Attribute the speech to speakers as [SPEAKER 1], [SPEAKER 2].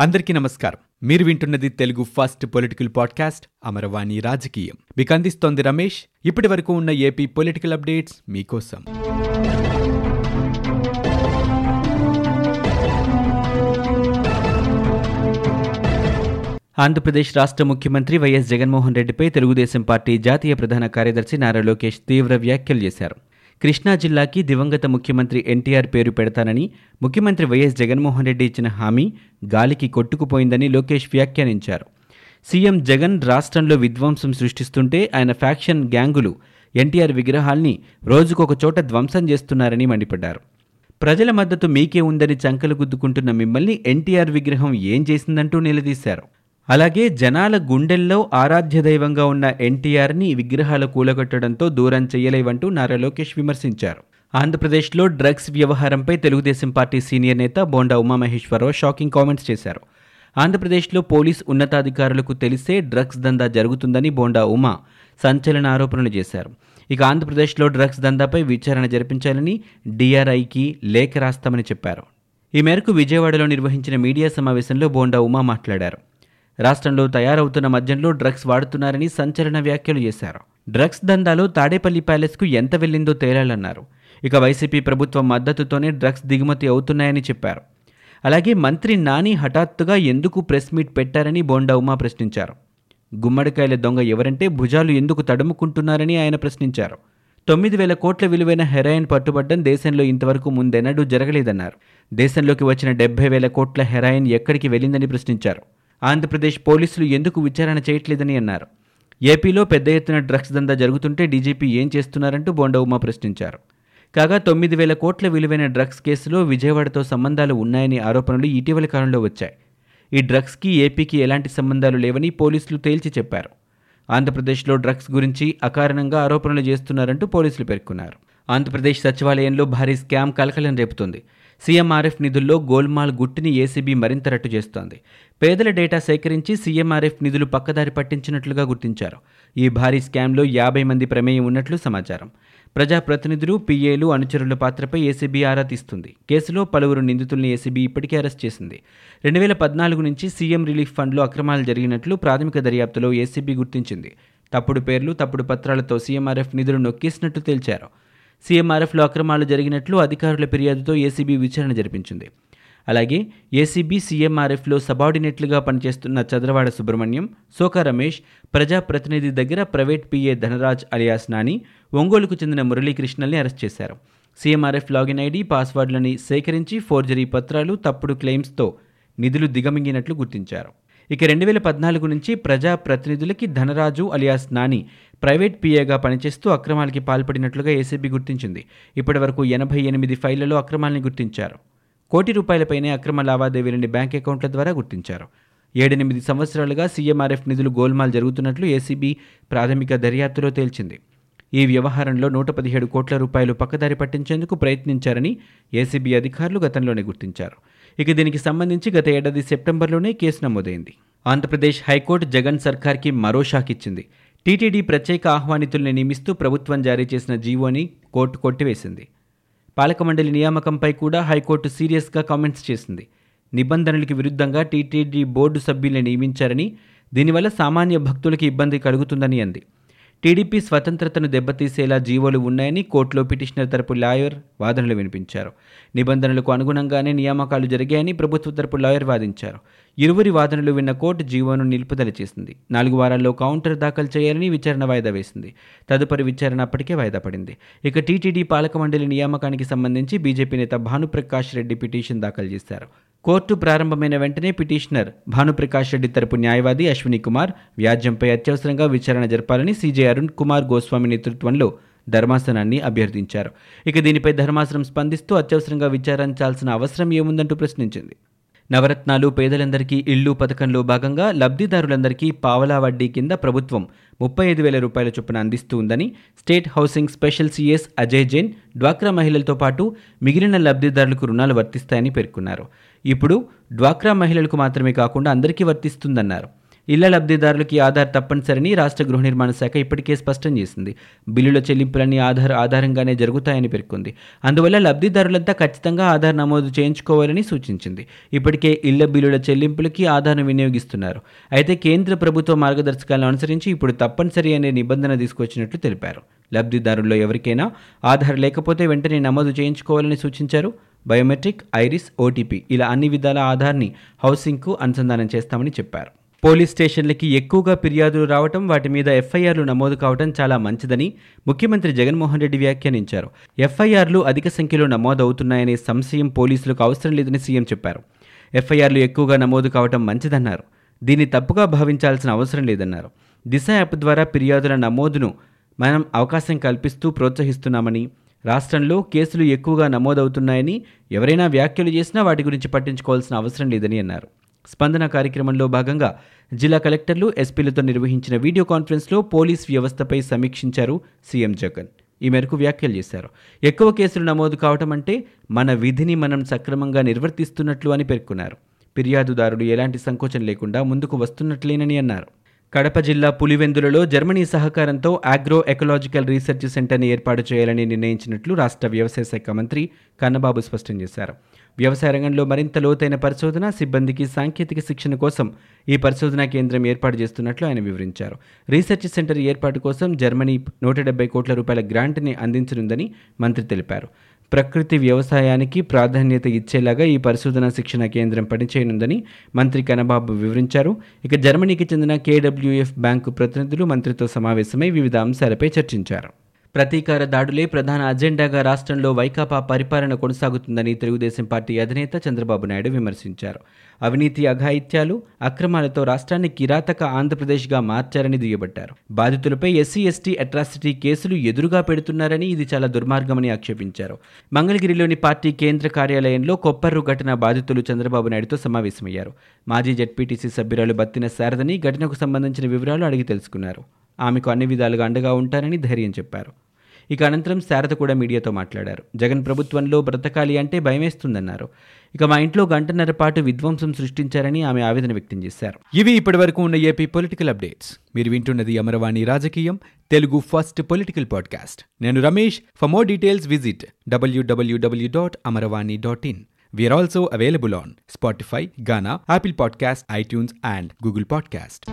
[SPEAKER 1] అందరికీ నమస్కారం. మీరు వింటున్నది Telugu first political podcast Amaravani రాజకీయం. మీకు అందిస్తోంది రమేష్. ఇప్పటి వరకు ఉన్న ఏపీ పొలిటికల్ అప్డేట్స్ మీకోసం. ఆంధ్రప్రదేశ్ రాష్ట్ర ముఖ్యమంత్రి వైఎస్ జగన్మోహన్ రెడ్డిపై తెలుగుదేశం పార్టీ జాతీయ ప్రధాన కార్యదర్శి నారా లోకేష్ తీవ్ర వ్యాఖ్యలు చేశారు. కృష్ణా జిల్లాకి దివంగత ముఖ్యమంత్రి ఎన్టీఆర్ పేరు పెడతానని ముఖ్యమంత్రి వైఎస్ జగన్మోహన్ రెడ్డి ఇచ్చిన హామీ గాలికి కొట్టుకుపోయిందని లోకేష్ వ్యాఖ్యానించారు. సీఎం జగన్ రాష్ట్రంలో విధ్వంసం సృష్టిస్తుంటే ఆయన ఫ్యాక్షన్ గ్యాంగులు ఎన్టీఆర్ విగ్రహాల్ని రోజుకొక చోట ధ్వంసం చేస్తున్నారని మండిపడ్డారు. ప్రజల మద్దతు మీకే ఉందని చంకలు గుద్దుకుంటున్న మిమ్మల్ని ఎన్టీఆర్ విగ్రహం ఏం చేసిందంటూ నిలదీశారు. అలాగే జనాల గుండెల్లో ఆరాధ్య దైవంగా ఉన్న ఎన్టీఆర్ని విగ్రహాలు కూలగొట్టడంతో దూరం చేయలేవంటూ నారా లోకేష్ విమర్శించారు. ఆంధ్రప్రదేశ్లో డ్రగ్స్ వ్యవహారంపై తెలుగుదేశం పార్టీ సీనియర్ నేత బోండా ఉమామహేశ్వరరావు షాకింగ్ కామెంట్స్ చేశారు. ఆంధ్రప్రదేశ్లో పోలీస్ ఉన్నతాధికారులకు తెలిసే డ్రగ్స్ దందా జరుగుతుందని బోండా ఉమా సంచలన ఆరోపణలు చేశారు. ఇక ఆంధ్రప్రదేశ్లో డ్రగ్స్ దందాపై విచారణ జరిపించాలని డిఆర్ఐకి లేఖ రాస్తామని చెప్పారు. ఈ మేరకు విజయవాడలో నిర్వహించిన మీడియా సమావేశంలో బోండా ఉమా మాట్లాడారు. రాష్ట్రంలో తయారవుతున్న మద్యంలో డ్రగ్స్ వాడుతున్నారని సంచలన వ్యాఖ్యలు చేశారు. డ్రగ్స్ దందాలో తాడేపల్లి ప్యాలెస్కు ఎంత వెళ్ళిందో తేలాలన్నారు. ఇక వైసీపీ ప్రభుత్వం మద్దతుతోనే డ్రగ్స్ దిగుమతి అవుతున్నాయని చెప్పారు. అలాగే మంత్రి నాని హఠాత్తుగా ఎందుకు ప్రెస్ మీట్ పెట్టారని బోండా ఉమా ప్రశ్నించారు. గుమ్మడికాయల దొంగ ఎవరంటే భుజాలు ఎందుకు తడుముకుంటున్నారని ఆయన ప్రశ్నించారు. తొమ్మిది వేల కోట్ల విలువైన హెరాయిన్ పట్టుబడ్డం దేశంలో ఇంతవరకు ముందెన్నడూ జరగలేదన్నారు. దేశంలోకి వచ్చిన డెబ్బై వేల కోట్ల హెరాయిన్ ఎక్కడికి వెళ్ళిందని ప్రశ్నించారు. ఆంధ్రప్రదేశ్ పోలీసులు ఎందుకు విచారణ చేయట్లేదని అన్నారు. ఏపీలో పెద్ద ఎత్తున డ్రగ్స్ దందా జరుగుతుంటే డీజీపీ ఏం చేస్తున్నారంటూ బోండా ఉమా ప్రశ్నించారు. కాగా తొమ్మిది వేల కోట్ల విలువైన డ్రగ్స్ కేసులో విజయవాడతో సంబంధాలు ఉన్నాయని ఆరోపణలు ఇటీవలి కాలంలో వచ్చాయి. ఈ డ్రగ్స్కి ఏపీకి ఎలాంటి సంబంధాలు లేవని పోలీసులు తేల్చి చెప్పారు. ఆంధ్రప్రదేశ్లో డ్రగ్స్ గురించి అకారణంగా ఆరోపణలు చేస్తున్నారంటూ పోలీసులు పేర్కొన్నారు. ఆంధ్రప్రదేశ్ సచివాలయంలో భారీ స్కామ్ కలకలం రేపుతోంది. సీఎంఆర్ఎఫ్ నిధుల్లో గోల్మాల్ గుట్టిని ఏసీబీ మరింత రట్టు చేస్తోంది. పేదల డేటా సేకరించి సీఎంఆర్ఎఫ్ నిధులు పక్కదారి పట్టించినట్లుగా గుర్తించారు. ఈ భారీ స్కామ్లో యాభై మంది ప్రమేయం ఉన్నట్లు సమాచారం. ప్రజాప్రతినిధులు పీఏలు అనుచరుల పాత్రపై ఏసీబీ ఆరా తీస్తుంది. కేసులో పలువురు నిందితుల్ని ఏసీబీ ఇప్పటికే అరెస్ట్ చేసింది. రెండు వేల పద్నాలుగు నుంచి సీఎం రిలీఫ్ ఫండ్లో అక్రమాలు జరిగినట్లు ప్రాథమిక దర్యాప్తులో ఏసీబీ గుర్తించింది. తప్పుడు పేర్లు తప్పుడు పత్రాలతో సీఎంఆర్ఎఫ్ నిధులు నొక్కేసినట్టు తేల్చారు. సీఎంఆర్ఎఫ్లో అక్రమాలు జరిగినట్లు అధికారుల ఫిర్యాదుతో ఏసీబీ విచారణ జరిపించింది. అలాగే ఏసీబీ సీఎంఆర్ఎఫ్లో సబార్డినేట్లుగా పనిచేస్తున్న చంద్రవాడ సుబ్రహ్మణ్యం సోకా రమేష్ ప్రజాప్రతినిధి దగ్గర private PA Dhanaraj alias Nani ఒంగోలుకు చెందిన మురళీకృష్ణల్ని అరెస్ట్ చేశారు. సీఎంఆర్ఎఫ్ లాగిన్ ఐడి పాస్వర్డ్లని సేకరించి ఫోర్జరీ పత్రాలు తప్పుడు క్లెయిమ్స్తో నిధులు దిగమింగినట్లు గుర్తించారు. ఇక రెండు వేల పద్నాలుగు నుంచి ప్రజా ప్రతినిధులకి ధనరాజు అలియాస్ నాని ప్రైవేట్ పీఏగా పనిచేస్తూ అక్రమాలకి పాల్పడినట్లుగా ఏసీబీ గుర్తించింది. ఇప్పటి వరకు ఎనభై ఎనిమిది ఫైళ్ళలో అక్రమాల్ని గుర్తించారు. కోటి రూపాయలపైనే అక్రమ లావాదేవీలని బ్యాంక్ అకౌంట్ల ద్వారా గుర్తించారు. ఏడెనిమిది సంవత్సరాలుగా సీఎంఆర్ఎఫ్ నిధులు గోల్మాల్ జరుగుతున్నట్లు ఏసీబీ ప్రాథమిక దర్యాప్తులో తేల్చింది. ఈ వ్యవహారంలో నూట పదిహేడు కోట్ల రూపాయలు పక్కదారి పట్టించేందుకు ప్రయత్నించారని ఏసీబీ అధికారులు గతంలోనే గుర్తించారు. ఇక దీనికి సంబంధించి గత ఏడాది సెప్టెంబర్లోనే కేసు నమోదైంది. ఆంధ్రప్రదేశ్ హైకోర్టు జగన్ సర్కార్కి మరో షాక్ ఇచ్చింది. టీటీడీ ప్రత్యేక ఆహ్వానితుల్ని నియమిస్తూ ప్రభుత్వం జారీ చేసిన జీవోని కోర్టు కొట్టివేసింది. పాలకమండలి నియామకంపై కూడా హైకోర్టు సీరియస్గా కామెంట్స్ చేసింది. నిబంధనలకు విరుద్ధంగా టీటీడీ బోర్డు సభ్యుల్ని నియమించారని దీనివల్ల సామాన్య భక్తులకి ఇబ్బంది కలుగుతుందని అంది. టీడీపీ స్వతంత్రతను దెబ్బతీసేలా జీవోలు ఉన్నాయని కోర్టులో పిటిషనర్ తరపు లాయర్ వాదనలు వినిపించారు. నిబంధనలకు అనుగుణంగానే నియామకాలు జరిగాయని ప్రభుత్వ తరపు లాయర్ వాదించారు. ఇరువురి వాదనలు విన్న కోర్టు జీవోను నిలుపుదల చేసింది. నాలుగు వారాల్లో కౌంటర్ దాఖలు చేయాలని విచారణ వాయిదా వేసింది. తదుపరి విచారణ అప్పటికే వాయిదా పడింది. ఇక టీటీడీ పాలక మండలి నియామకానికి సంబంధించి బీజేపీ నేత భానుప్రకాష్ రెడ్డి పిటిషన్ దాఖలు చేశారు. కోర్టు ప్రారంభమైన వెంటనే పిటిషనర్ భానుప్రకాష్ రెడ్డి తరపు న్యాయవాది అశ్విని కుమార్ వ్యాజ్యంపై అత్యవసరంగా విచారణ జరపాలని సీజే అరుణ్ కుమార్ గోస్వామి నేతృత్వంలో ధర్మాసనాన్ని అభ్యర్థించారు. ఇక దీనిపై ధర్మాసనం స్పందిస్తూ అత్యవసరంగా విచారించాల్సిన అవసరం ఏముందంటూ ప్రశ్నించింది. నవరత్నాలు పేదలందరికీ ఇళ్ళు పథకంలో భాగంగా లబ్ధిదారులందరికీ పావలా వడ్డీ కింద ప్రభుత్వం ముప్పై ఐదు వేల రూపాయల చొప్పున అందిస్తూ ఉందని state housing special CS Ajay Jain డ్వాక్రా మహిళలతో పాటు మిగిలిన లబ్ధిదారులకు రుణాలు వర్తిస్తాయని పేర్కొన్నారు. ఇప్పుడు డ్వాక్రా మహిళలకు మాత్రమే కాకుండా అందరికీ వర్తిస్తుందన్నారు. ఇళ్ళ లబ్ధిదారులకి ఆధార్ తప్పనిసరిని రాష్ట్ర గృహ నిర్మాణ శాఖ ఇప్పటికే స్పష్టం చేసింది. బిల్లుల చెల్లింపులన్నీ ఆధార్ ఆధారంగానే జరుగుతాయని పేర్కొంది. అందువల్ల లబ్ధిదారులంతా ఖచ్చితంగా ఆధార్ నమోదు చేయించుకోవాలని సూచించింది. ఇప్పటికే ఇళ్ళ బిల్లుల చెల్లింపులకి ఆధార్ను వినియోగిస్తున్నారు. అయితే కేంద్ర ప్రభుత్వ మార్గదర్శకాలను అనుసరించి ఇప్పుడు తప్పనిసరి అనే నిబంధన తీసుకొచ్చినట్లు తెలిపారు. లబ్ధిదారుల్లో ఎవరికైనా ఆధార్ లేకపోతే వెంటనే నమోదు చేయించుకోవాలని సూచించారు. బయోమెట్రిక్ ఐరిస్ ఓటీపీ ఇలా అన్ని విధాల ఆధార్ని హౌసింగ్కు అనుసంధానం చేస్తామని చెప్పారు. పోలీస్ స్టేషన్లకి ఎక్కువగా ఫిర్యాదులు రావటం వాటి మీద ఎఫ్ఐఆర్లు నమోదు కావటం చాలా మంచిదని ముఖ్యమంత్రి జగన్మోహన్ రెడ్డి వ్యాఖ్యానించారు. ఎఫ్ఐఆర్లు అధిక సంఖ్యలో నమోదవుతున్నాయనే సంశయం పోలీసులకు అవసరం లేదని సీఎం చెప్పారు. ఎఫ్ఐఆర్లు ఎక్కువగా నమోదు కావటం మంచిదన్నారు. దీన్ని తప్పుగా భావించాల్సిన అవసరం లేదన్నారు. దిశ యాప్ ద్వారా ఫిర్యాదుల నమోదును మనం అవకాశం కల్పిస్తూ ప్రోత్సహిస్తున్నామని రాష్ట్రంలో కేసులు ఎక్కువగా నమోదవుతున్నాయని ఎవరైనా వ్యాఖ్యలు చేసినా వాటి గురించి పట్టించుకోవాల్సిన అవసరం లేదని అన్నారు. స్పందన కార్యక్రమంలో భాగంగా జిల్లా కలెక్టర్లు ఎస్పీలతో నిర్వహించిన వీడియో కాన్ఫరెన్స్లో పోలీస్ వ్యవస్థపై సమీక్షించారు సీఎం జగన్. ఈ మేరకు వ్యాఖ్యలు చేశారు. ఎక్కువ కేసులు నమోదు కావటం అంటే మన విధిని మనం సక్రమంగా నిర్వర్తిస్తున్నట్లు అని పేర్కొన్నారు. ఫిర్యాదుదారుడు ఎలాంటి సంకోచం లేకుండా ముందుకు వస్తున్నట్లేనని అన్నారు. కడప జిల్లా పులివెందులలో జర్మనీ సహకారంతో ఆగ్రో ఎకలాజికల్ రీసెర్చ్ సెంటర్ని ఏర్పాటు చేయాలని నిర్ణయించినట్లు రాష్ట్ర వ్యవసాయ శాఖ మంత్రి కన్నబాబు స్పష్టం చేశారు. వ్యవసాయ రంగంలో మరింత లోతైన పరిశోధన సిబ్బందికి సాంకేతిక శిక్షణ కోసం ఈ పరిశోధనా కేంద్రం ఏర్పాటు చేస్తున్నట్లు ఆయన వివరించారు. రీసెర్చ్ సెంటర్ ఏర్పాటు కోసం జర్మనీ నూట డెబ్బై కోట్ల రూపాయల గ్రాంట్ని అందించనుందని మంత్రి తెలిపారు. ప్రకృతి వ్యవసాయానికి ప్రాధాన్యత ఇచ్చేలాగా ఈ పరిశోధన శిక్షణ కేంద్రం పనిచేయనుందని మంత్రి కనబాబు వివరించారు. ఇక జర్మనీకి చెందిన కేడబ్ల్యూఎఫ్ బ్యాంకు ప్రతినిధులు మంత్రితో సమావేశమై వివిధ అంశాలపై చర్చించారు. ప్రతీకార దాడులే ప్రధాన అజెండాగా రాష్ట్రంలో వైకాపా పరిపాలన కొనసాగుతుందని తెలుగుదేశం పార్టీ అధినేత చంద్రబాబు నాయుడు విమర్శించారు. అవినీతి అఘాయిత్యాలు అక్రమాలతో రాష్ట్రాన్ని కిరాతక ఆంధ్రప్రదేశ్గా మార్చారని దుయ్యబట్టారు. బాధితులపై ఎస్సీ ఎస్టీ అట్రాసిటీ కేసులు ఎదురుగా పెడుతున్నారని ఇది చాలా దుర్మార్గమని ఆక్షేపించారు. మంగళగిరిలోని పార్టీ కేంద్ర కార్యాలయంలో కొప్పర్రు ఘటన బాధితులు చంద్రబాబు నాయుడుతో సమావేశమయ్యారు. మాజీ జడ్పీటీసీ సభ్యురాలు బత్తిన శారదని ఘటనకు సంబంధించిన వివరాలు అడిగి తెలుసుకున్నారు. ఆమెకు అన్ని విధాలుగా అండగా ఉంటానని ధైర్యం చెప్పారు. ఇక అనంతరం శారద కూడా మీడియాతో మాట్లాడారు. జగన్ ప్రభుత్వంలో బ్రతకాలి అంటే భయమేస్తుందన్నారు. ఇక మా ఇంట్లో గంటన్నర పాటు విధ్వంసం సృష్టించారని ఆమె ఆవేదన వ్యక్తం చేశారు.
[SPEAKER 2] ఇవి ఇప్పటివరకు ఉన్న ఏపీ పొలిటికల్ అప్డేట్స్. మీరు వింటున్నది అమరవాణి రాజకీయం తెలుగు ఫస్ట్ పొలిటికల్ పాడ్కాస్ట్. నేను Ramesh. For more details visit WWW dot Amaravani dot in we are also available on Spotify Gaana Apple podcast iTunes and Google podcast